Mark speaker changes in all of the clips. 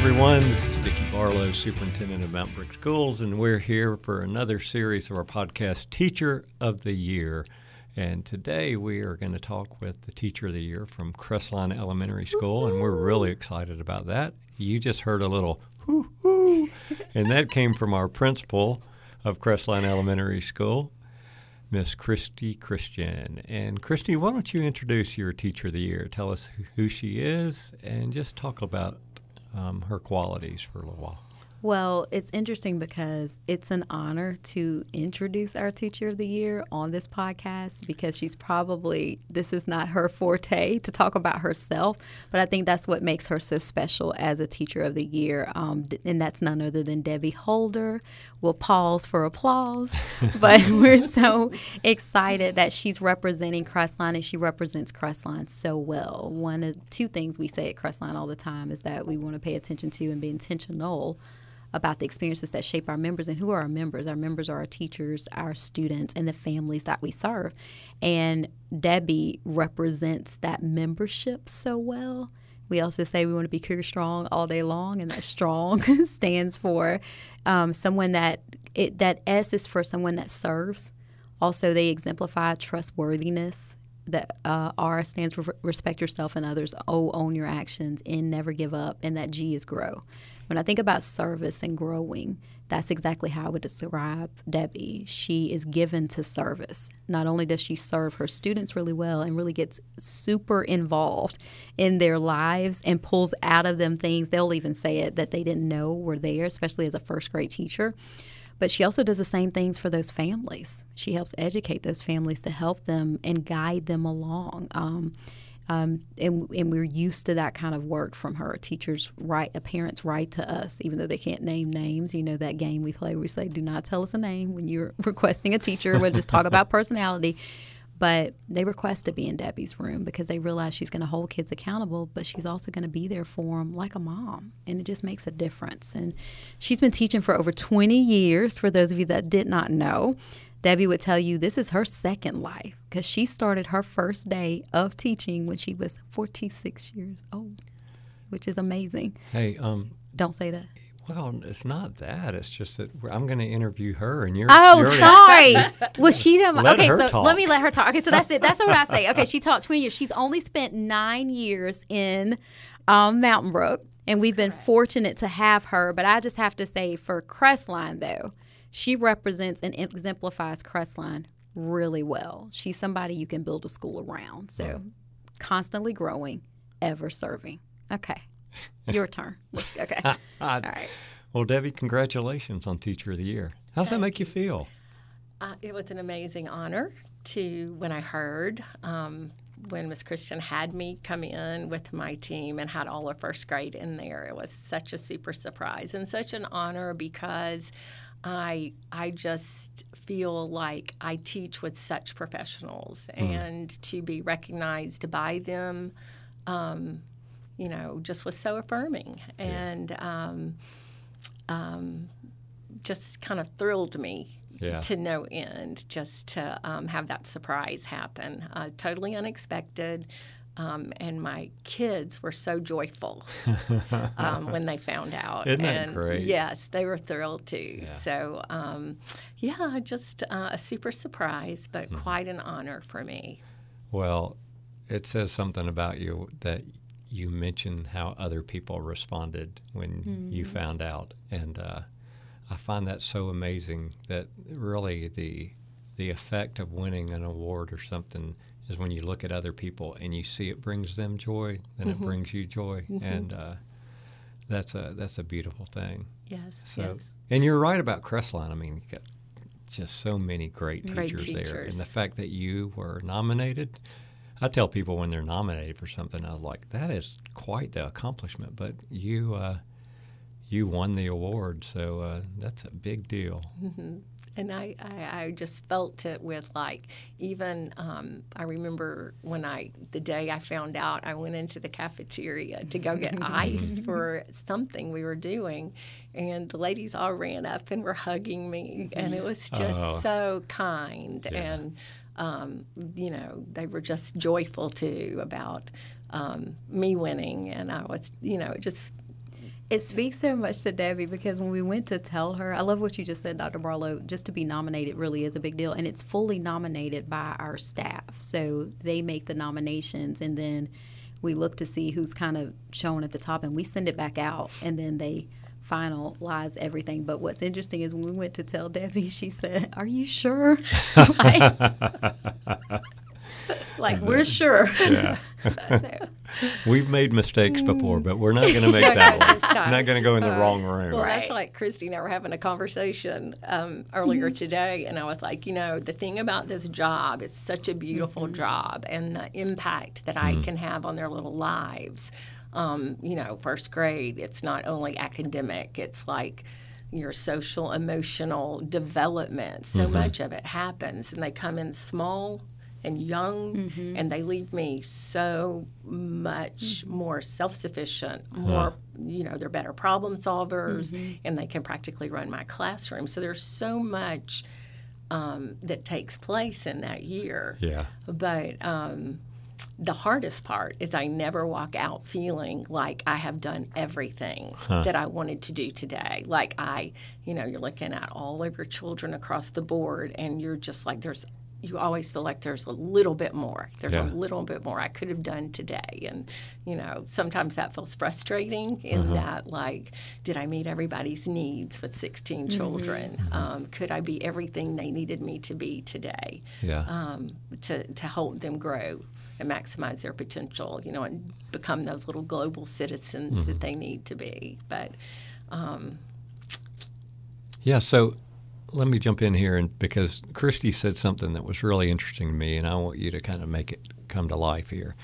Speaker 1: everyone. This is Dicky Barlow, Superintendent of Mountain Brook Schools, and we're here for another series of our podcast, Teacher of the Year. And today we are going to talk with the Teacher of the Year from Crestline Elementary School, and we're really excited about that. You just heard a little hoo hoo, and that came from our principal of Crestline Elementary School, Miss Christy Christian. And Christy, why don't you introduce your Teacher of the Year? Tell us who she is and just talk about um, her qualities for a little while.
Speaker 2: Well, it's interesting because it's an honor to introduce our Teacher of the Year on this podcast because she's probably, this is not her forte to talk about herself, but I think that's what makes her so special as a Teacher of the Year. Um, and that's none other than Debbie Holder. We'll pause for applause, but we're so excited that she's representing Crestline and she represents Crestline so well. One of two things we say at Crestline all the time is that we want to pay attention to and be intentional about the experiences that shape our members and who are our members. Our members are our teachers, our students, and the families that we serve. And Debbie represents that membership so well. We also say we want to be career strong all day long, and that strong stands for um, someone that it, that S is for someone that serves. Also, they exemplify trustworthiness. That uh, R stands for respect yourself and others. O own your actions. N never give up, and that G is grow. When I think about service and growing, that's exactly how I would describe Debbie. She is given to service. Not only does she serve her students really well and really gets super involved in their lives and pulls out of them things, they'll even say it that they didn't know were there, especially as a first grade teacher. But she also does the same things for those families. She helps educate those families to help them and guide them along. Um, um, and, and we're used to that kind of work from her. Teachers write, parents write to us, even though they can't name names. You know that game we play where we say, "Do not tell us a name when you're requesting a teacher. We'll just talk about personality." But they request to be in Debbie's room because they realize she's going to hold kids accountable, but she's also going to be there for them like a mom. And it just makes a difference. And she's been teaching for over 20 years, for those of you that did not know. Debbie would tell you this is her second life because she started her first day of teaching when she was 46 years old, which is amazing.
Speaker 1: Hey, um,
Speaker 2: don't say that.
Speaker 1: Well, it's not that. It's just that I'm going to interview her, and you're.
Speaker 2: Oh,
Speaker 1: you're
Speaker 2: sorry. well, she didn't. Okay,
Speaker 1: her
Speaker 2: so
Speaker 1: talk.
Speaker 2: let me let her talk. Okay, so that's it. That's what I say. Okay, she taught 20 years. She's only spent nine years in um, Mountain Brook, and we've been fortunate to have her. But I just have to say, for Crestline, though, she represents and exemplifies Crestline really well. She's somebody you can build a school around. So,
Speaker 1: Right.
Speaker 2: constantly growing, ever serving. Okay, your turn. Okay, all right.
Speaker 1: Well, Debbie, congratulations on Teacher of the Year. How's that make you feel?
Speaker 3: Uh, it was an amazing honor to when I heard um, when Miss Christian had me come in with my team and had all of first grade in there. It was such a super surprise and such an honor because I I just feel like I teach with such professionals and to be recognized by them. Um, you know, just was so affirming and um, um, just kind of thrilled me
Speaker 1: Yeah.
Speaker 3: to no end just to um, have that surprise happen. Uh, totally unexpected. Um, and my kids were so joyful um, when they found out.
Speaker 1: Isn't that
Speaker 3: and
Speaker 1: great?
Speaker 3: Yes, they were thrilled too.
Speaker 1: Yeah.
Speaker 3: So, um, yeah, just uh, a super surprise, but
Speaker 1: Mm-hmm.
Speaker 3: quite an honor for me.
Speaker 1: Well, it says something about you that you mentioned how other people responded when you found out, and uh, I find that so amazing. That really the the effect of winning an award or something is when you look at other people and you see it brings them joy, then it brings you joy, and uh, that's a that's a beautiful thing.
Speaker 3: Yes,
Speaker 1: So,
Speaker 3: yes.
Speaker 1: and you're right about Crestline. I mean, you got just so many great teachers,
Speaker 3: Great
Speaker 1: there, and the fact that you were nominated. I tell people when they're nominated for something, I was like, that is quite the accomplishment. But you, uh, you won the award, so uh, that's a big deal.
Speaker 3: And I, I, I just felt it with like even um, I remember when I the day I found out I went into the cafeteria to go get ice for something we were doing, and the ladies all ran up and were hugging me, and it was just
Speaker 1: Oh.
Speaker 3: so kind
Speaker 1: Yeah.
Speaker 3: and um, you know they were just joyful too about um, me winning, and I was you know it just
Speaker 2: It speaks so much to Debbie because when we went to tell her, I love what you just said, Dr. Barlow. Just to be nominated really is a big deal, and it's fully nominated by our staff. So they make the nominations, and then we look to see who's kind of shown at the top, and we send it back out, and then they finalize everything. But what's interesting is when we went to tell Debbie, she said, "Are you sure?" like, like we're sure.
Speaker 1: Yeah.
Speaker 2: so,
Speaker 1: We've made mistakes before, mm. but we're not going to make that one.
Speaker 3: this time.
Speaker 1: Not going to go in the uh, wrong room.
Speaker 3: Well,
Speaker 2: Right.
Speaker 3: that's like Christy and I were having a conversation um, earlier mm-hmm. today, and I was like, you know, the thing about this job, it's such a beautiful mm-hmm. job, and the impact that I mm-hmm. can have on their little lives. Um, you know, first grade, it's not only academic, it's like your social, emotional development. So much of it happens, and they come in small and young, and they leave me so much more self sufficient, more, you know, they're better problem solvers, and they can practically run my classroom. So there's so much um, that takes place in that year.
Speaker 1: Yeah.
Speaker 3: But um, the hardest part is I never walk out feeling like I have done everything that I wanted to do today. Like I, you know, you're looking at all of your children across the board, and you're just like, there's, you always feel like there's a little bit more. There's
Speaker 1: Yeah.
Speaker 3: a little bit more I could have done today. And, you know, sometimes that feels frustrating in that, like, did I meet everybody's needs with 16 children? Um, could I be everything they needed me to be today?
Speaker 1: Yeah.
Speaker 3: um, to, to help them grow and maximize their potential, you know, and become those little global citizens that they need to be. But um,
Speaker 1: Yeah, so let me jump in here and because Christy said something that was really interesting to me, and I want you to kind of make it come to life here.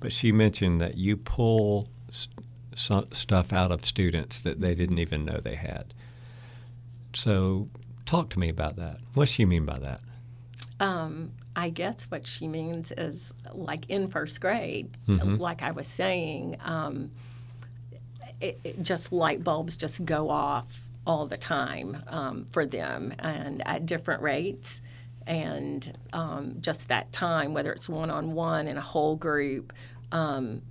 Speaker 1: But she mentioned that you pull st- stuff out of students that they didn't even know they had. So, talk to me about that. What she mean by that?
Speaker 3: um, I guess what she means is like in first grade, like I was saying, um, it, it just light bulbs just go off all the time um, for them and at different rates. And um, just that time, whether it's one on one in a whole group, um,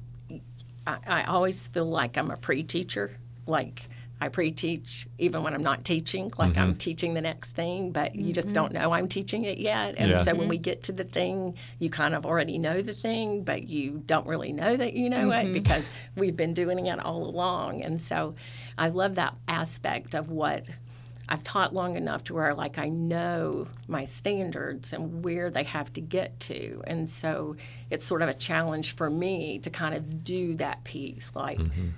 Speaker 3: I, I always feel like I'm a pre teacher. Like I pre teach even when I'm not teaching, like I'm teaching the next thing, but you just don't know I'm teaching it yet. And
Speaker 1: Yeah.
Speaker 3: so when we get to the thing, you kind of already know the thing, but you don't really know that you know it because we've been doing it all along. And so I love that aspect of what I've taught long enough to where like I know my standards and where they have to get to. And so it's sort of a challenge for me to kind of do that piece, like mm-hmm.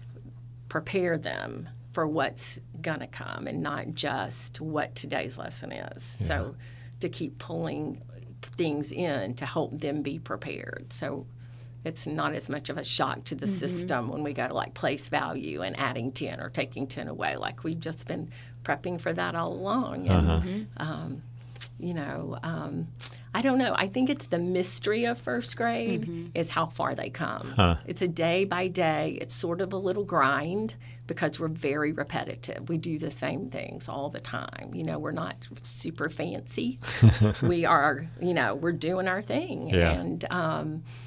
Speaker 3: prepare them for what's going to come and not just what today's lesson is. So to keep pulling things in to help them be prepared. So it's not as much of a shock to the system when we go to like place value and adding 10 or taking 10 away. Like we've just been prepping for that all along. And, um, you know, um, I don't know. I think it's the mystery of first grade is how far they come.
Speaker 1: Huh.
Speaker 3: It's a day by day. It's sort of a little grind because we're very repetitive. We do the same things all the time. You know, we're not super fancy. we are, you know, we're doing our thing.
Speaker 1: Yeah.
Speaker 3: And um, a-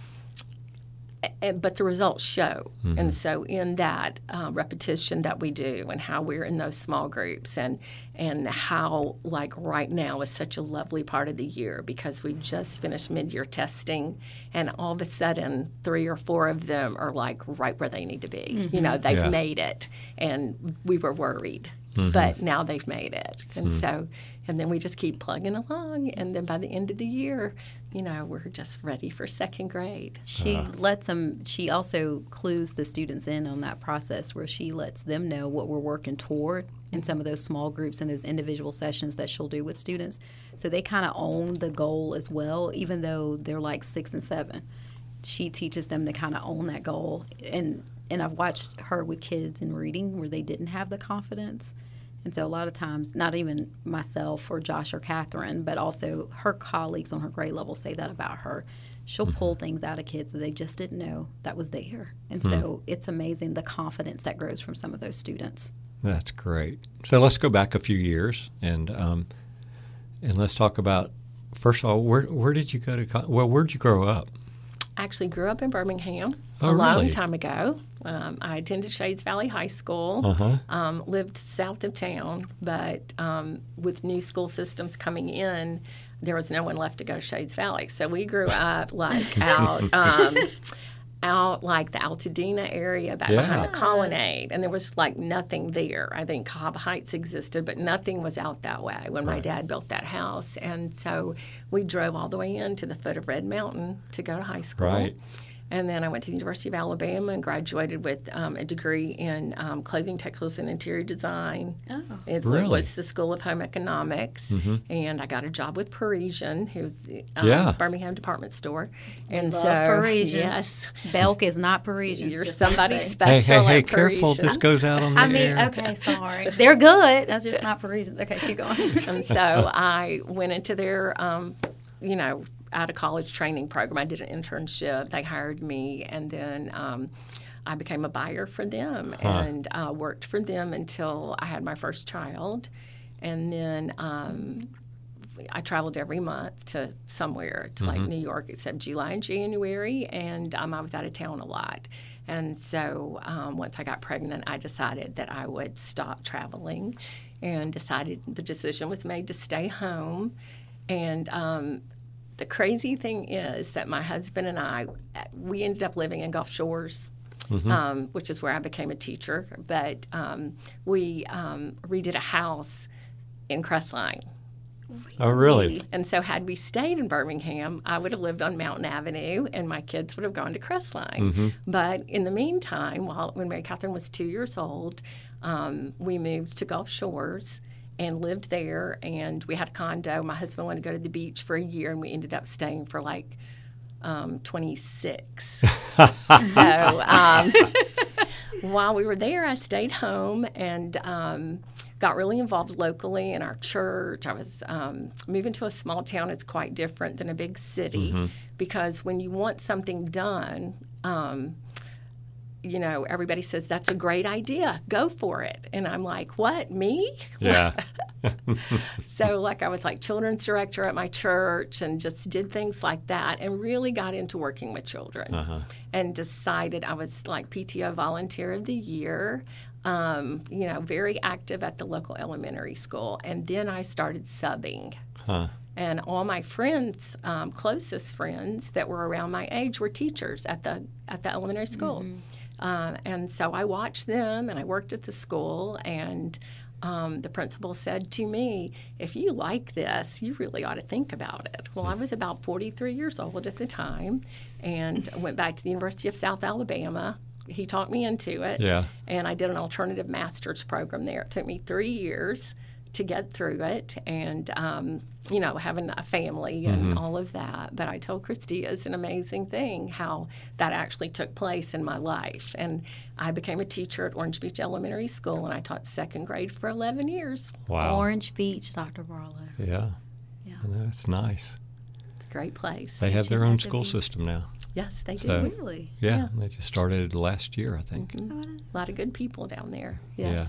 Speaker 3: but the results show. And mm-hmm. so in that uh, repetition that we do and how we're in those small groups and and how like right now is such a lovely part of the year because we just finished mid-year testing and all of a sudden three or four of them are like right where they need to be. You know, mm-hmm. they've
Speaker 1: Yeah.
Speaker 3: made it and we were worried. Mm-hmm. But now they've made it. And so and then we just keep plugging along and then by the end of the year, you know, we're just ready for second grade.
Speaker 2: She uh-huh. lets them, she also clues the students in on that process where she lets them know what we're working toward in some of those small groups and those individual sessions that she'll do with students. So they kind of own the goal as well, even though they're like six and seven. She teaches them to kind of own that goal. And, and I've watched her with kids in reading where they didn't have the confidence. And so a lot of times, not even myself or Josh or Catherine, but also her colleagues on her grade level say that about her. She'll pull things out of kids that they just didn't know that was there. And so it's amazing the confidence that grows from some of those students.
Speaker 1: That's great. So let's go back a few years and um, and let's talk about first of all where where did you go to? Well, where did you grow up?
Speaker 3: Actually grew up in Birmingham
Speaker 1: Oh,
Speaker 3: a long
Speaker 1: really?
Speaker 3: time ago. Um, I attended Shades Valley High School.
Speaker 1: Uh-huh.
Speaker 3: Um, lived south of town, but um, with new school systems coming in, there was no one left to go to Shades Valley. So we grew up like out. Out like the Altadena area back behind the colonnade and there was like nothing there. I think Cahaba Heights existed, but nothing was out that way when my dad built that house. And so we drove all the way in to the foot of Red Mountain to go to high school.
Speaker 1: Right.
Speaker 3: And then I went to the University of Alabama and graduated with um, a degree in um, clothing, textiles, and interior design.
Speaker 2: Oh.
Speaker 3: It
Speaker 1: Really?
Speaker 3: was the School of Home Economics, and I got a job with Parisian, who's um,
Speaker 1: Yeah.
Speaker 3: Birmingham department store. And
Speaker 2: Love
Speaker 3: so,
Speaker 2: Parisians.
Speaker 3: yes,
Speaker 2: Belk is not Parisian.
Speaker 3: you're somebody
Speaker 2: say.
Speaker 1: Hey,
Speaker 3: special.
Speaker 1: hey, hey,
Speaker 3: at
Speaker 1: careful. This goes out on the
Speaker 2: I mean,
Speaker 1: air.
Speaker 2: okay, sorry. They're good. That's just not Parisians. Okay, keep going.
Speaker 3: and so I went into their, um, you know, out of college training program. I did an internship. They hired me, and then um, I became a buyer for them and uh, worked for them until I had my first child, and then. Um, I traveled every month to somewhere to like New York, except July and January, and um, I was out of town a lot. And so um, once I got pregnant, I decided that I would stop traveling, and decided the decision was made to stay home. And um, the crazy thing is that my husband and I, we ended up living in Gulf Shores. Um, which is where I became a teacher, but um, we um, redid a house in Crestline.
Speaker 1: Oh, really?
Speaker 3: And so, had we stayed in Birmingham, I would have lived on Mountain Avenue, and my kids would have gone to Crestline.
Speaker 1: Mm-hmm.
Speaker 3: But in the meantime, while when Mary Catherine was two years old, um, we moved to Gulf Shores and lived there. And we had a condo. My husband wanted to go to the beach for a year, and we ended up staying for like um, 26. so um, while we were there, I stayed home and um, got really involved locally in our church. I was um, moving to a small town. It's quite different than a big city because when you want something done, um, you know, everybody says that's a great idea. Go for it. And I'm like, what? Me?
Speaker 1: Yeah.
Speaker 3: So, like, I was like children's director at my church and just did things like that and really got into working with children
Speaker 1: Uh-huh.
Speaker 3: and decided I was like PTO volunteer of the year. Um, you know, very active at the local elementary school. And then I started subbing.
Speaker 1: Huh.
Speaker 3: And all my friends, um, closest friends that were around my age, were teachers at the at the elementary school. Uh, and so I watched them, and I worked at the school. And um, the principal said to me, "If you like this, you really ought to think about it." Well, I was about 43 years old at the time, and went back to the University of South Alabama. He talked me into it
Speaker 1: Yeah.
Speaker 3: and I did an alternative master's program there. It took me three years to get through it, and um, you know, having a family and all of that. But I told Christy it's an amazing thing how that actually took place in my life, and I became a teacher at Orange Beach Elementary School, and I taught second grade for 11 years.
Speaker 1: Wow.
Speaker 2: Orange Beach, Dr. Barlow.
Speaker 1: Yeah.
Speaker 2: Yeah.
Speaker 1: That's nice.
Speaker 3: It's a great place.
Speaker 1: They have their own school
Speaker 2: be-
Speaker 1: system now.
Speaker 3: yes, they do.
Speaker 1: So-
Speaker 2: Really?
Speaker 1: Yeah, they just started last year, I think.
Speaker 3: A lot of good people down there.
Speaker 1: Yeah.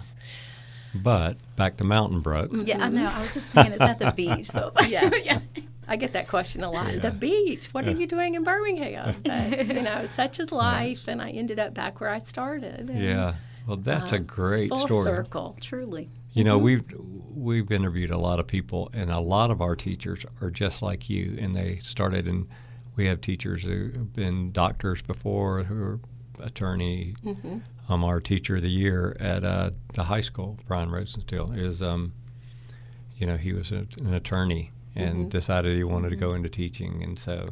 Speaker 3: Yes.
Speaker 1: But back to Mountain Brook.
Speaker 2: Yeah, I know. I was just saying it's at the beach. So it's like,
Speaker 3: Yeah.
Speaker 2: yeah.
Speaker 3: I get that question a lot.
Speaker 1: Yeah.
Speaker 3: The beach. What are you doing in Birmingham? But, you know, such is life, and I ended up back where I started. and,
Speaker 1: Yeah. Well, that's
Speaker 3: uh,
Speaker 1: a great
Speaker 3: full
Speaker 1: story.
Speaker 3: circle.
Speaker 2: Truly.
Speaker 1: You know, we've we've interviewed a lot of people, and a lot of our teachers are just like you, and they started and We have teachers who have been doctors before, who are attorney. Um, our teacher of the year at uh, the high school, Brian Rosenstiel, is um, you know he was a, an attorney and decided he wanted to go into teaching, and so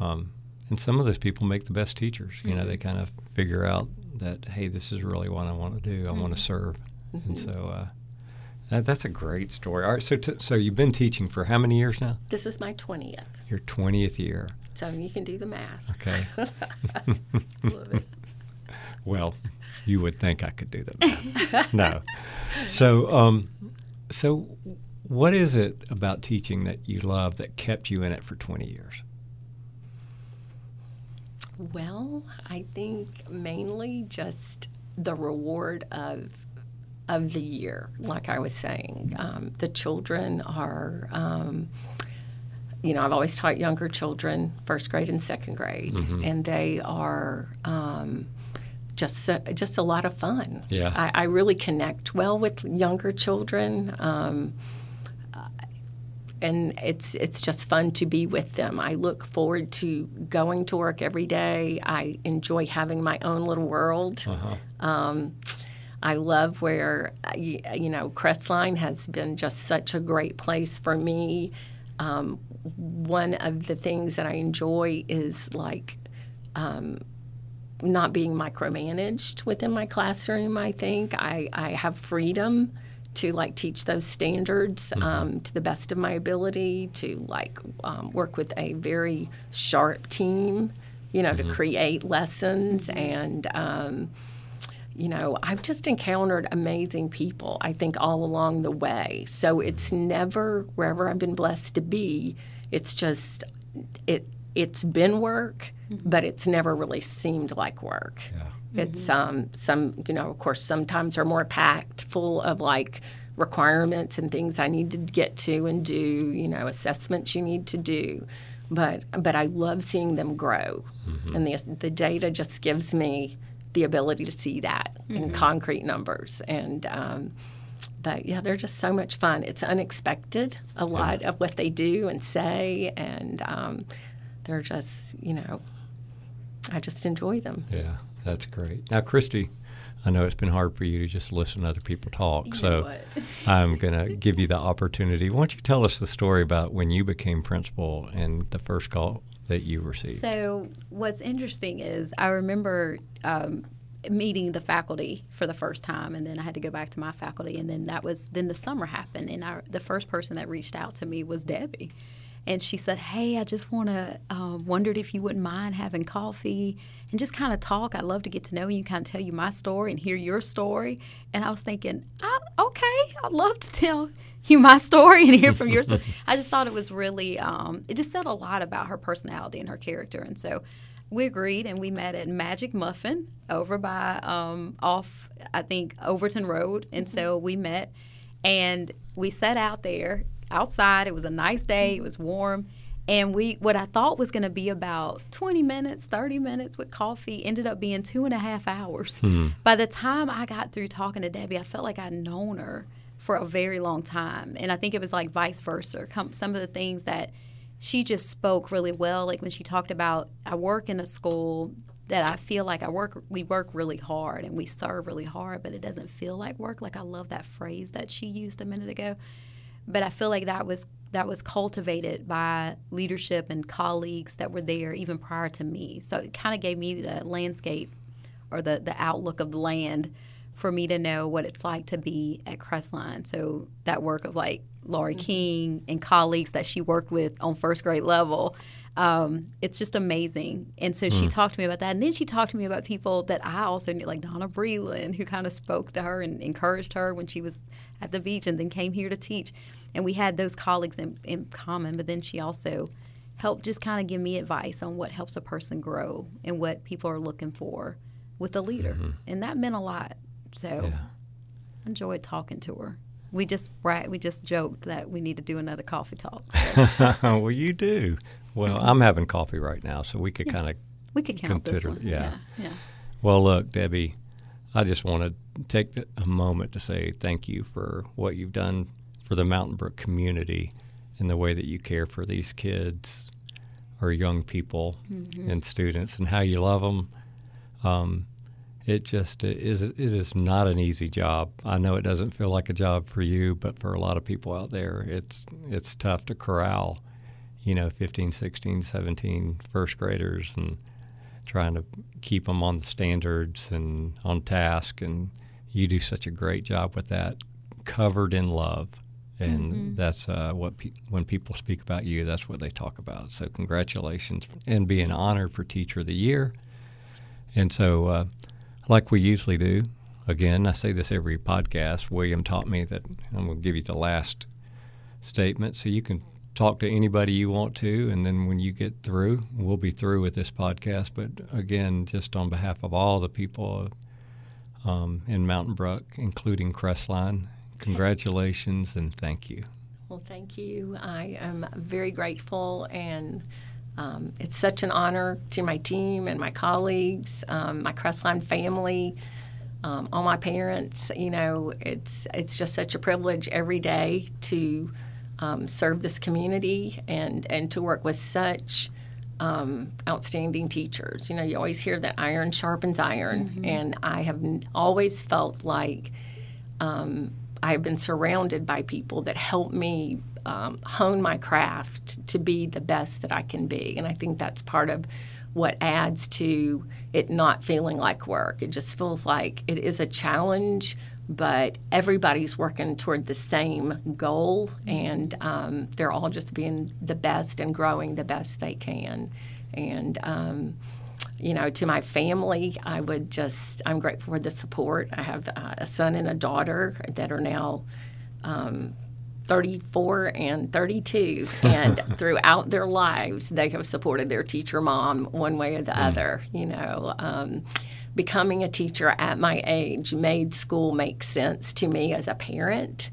Speaker 1: um, and some of those people make the best teachers. You know, they kind of figure out that hey, this is really what I want to do. I want to serve, and so uh, that, that's a great story. All right, so t- so you've been teaching for how many years now?
Speaker 3: This is my 20th,
Speaker 1: Your twentieth year.
Speaker 3: so you can do the math.
Speaker 1: Okay.
Speaker 2: Love it.
Speaker 1: Well, you would think I could do that. no. So, um, so what is it about teaching that you love that kept you in it for twenty years?
Speaker 3: Well, I think mainly just the reward of of the year. Like I was saying, um, the children are. Um, you know, I've always taught younger children, first grade and second grade,
Speaker 1: Mm-hmm.
Speaker 3: and they are um, just a, just a lot of fun.
Speaker 1: Yeah.
Speaker 3: I, I really connect well with younger children. Um, and it's it's just fun to be with them. I look forward to going to work every day. I enjoy having my own little world. Um, I love where uh, you, you know Crestline has been just such a great place for me. Um, one of the things that I enjoy is like um, not being micromanaged within my classroom. I think. I, I have freedom to like teach those standards um, to the best of my ability to like um, work with a very sharp team you know to create lessons and um, you know i've just encountered amazing people i think all along the way. So it's never wherever i've been blessed to be it's just it it's been work but it's never really seemed like work. It's um, some, you know, of course, sometimes are more packed full of like requirements and things I need to get to and do, you know, assessments you need to do. But but I love seeing them grow, and the the data just gives me the ability to see that in concrete numbers. And um, but yeah, they're just so much fun. It's unexpected a lot of what they do and say, and um, they're just you know, I just enjoy them.
Speaker 1: Yeah, that's great. Now, Christy, I know it's been hard for you to just listen to other people talk, so I'm going to give you the opportunity. Why don't you tell us the story about when you became principal and the first call that you received?
Speaker 2: So what's interesting is I remember um, meeting the faculty for the first time, and then I had to go back to my faculty, and then that was then the summer happened, and I, the first person that reached out to me was Debbie, and she said, "Hey, I just want to um, wondered if you wouldn't mind having coffee and just kind of talk. I'd love to get to know you, kind of tell you my story and hear your story." And I was thinking, I, "Okay, I'd love to tell." you my story and hear from your story. I just thought it was really, um, it just said a lot about her personality and her character. And so we agreed and we met at Magic Muffin over by, um, off, I think, Overton Road. And so we met and we sat out there outside. It was a nice day, it was warm. And we, what I thought was going to be about 20 minutes, 30 minutes with coffee, ended up being two and a half hours. Hmm. By the time I got through talking to Debbie, I felt like I'd known her for a very long time. And I think it was like vice versa. Some of the things that she just spoke really well, like when she talked about, I work in a school that I feel like I work, we work really hard and we serve really hard, but it doesn't feel like work. Like I love that phrase that she used a minute ago. But I feel like that was that was cultivated by leadership and colleagues that were there even prior to me. So it kind of gave me the landscape or the, the outlook of the land for me to know what it's like to be at Crestline. So that work of like Laurie mm-hmm. King and colleagues that she worked with on first grade level, um, it's just amazing. And so she mm. talked to me about that. And then she talked to me about people that I also knew, like Donna Breland, who kind of spoke to her and encouraged her when she was at the beach and then came here to teach. And we had those colleagues in, in common, but then she also helped just kind of give me advice on what helps a person grow and what people are looking for with a leader. Mm-hmm. And that meant a lot. So
Speaker 1: Yeah.
Speaker 2: I enjoyed talking to her. We just we just joked that we need to do another coffee talk.
Speaker 1: well, you do. Well, I'm having coffee right now, so we could kind of.
Speaker 2: We could count this
Speaker 1: Consider-
Speaker 2: one.
Speaker 1: yeah.
Speaker 2: yeah. yeah.
Speaker 1: Well, look, Debbie, I just want to take the, a moment to say thank you for what you've done for the Mountain Brook community and the way that you care for these kids or young people and students and how you love them. Um, it just is. It is not an easy job. I know it doesn't feel like a job for you, but for a lot of people out there, it's it's tough to corral. You know, 15, 16, 17 first graders and trying to keep them on the standards and on task. And you do such a great job with that, covered in love. And that's uh, what pe- when people speak about you, that's what they talk about. So congratulations and being honored for Teacher of the Year. And so, uh, like we usually do, again, I say this every podcast. William taught me that I'm going to give you the last statement so you can talk to anybody you want to. And then when you get through, we'll be through with this podcast. But again, just on behalf of all the people um, in Mountain Brook, including Crestline, congratulations and thank you.
Speaker 3: Well, thank you. I am very grateful, and um, it's such an honor to my team and my colleagues, um, my Crestline family, um, all my parents. You know, it's it's just such a privilege every day to um, serve this community and and to work with such. Um, outstanding teachers. You know, you always hear that iron sharpens iron, and I have always felt like um, I have been surrounded by people that help me um, hone my craft to be the best that I can be. And I think that's part of what adds to it not feeling like work. It just feels like it is a challenge, but everybody's working toward the same goal, and um, they're all just being the best and growing the best they can. And um, you know, to my family, I would just, I'm grateful for the support. I have uh, a son and a daughter that are now um, 34 and 32. And throughout their lives, they have supported their teacher mom one way or the other. You know, um, becoming a teacher at my age made school make sense to me as a parent.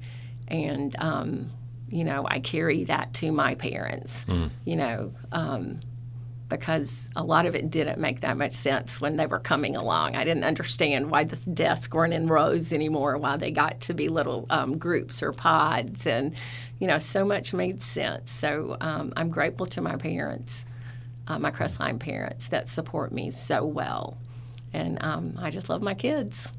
Speaker 3: And, um, you know, I carry that to my parents. You know, um, because a lot of it didn't make that much sense when they were coming along. I didn't understand why the desks weren't in rows anymore, why they got to be little um, groups or pods, and you know, so much made sense. So um, I'm grateful to my parents, uh, my Crestline parents, that support me so well, and um, I just love my kids.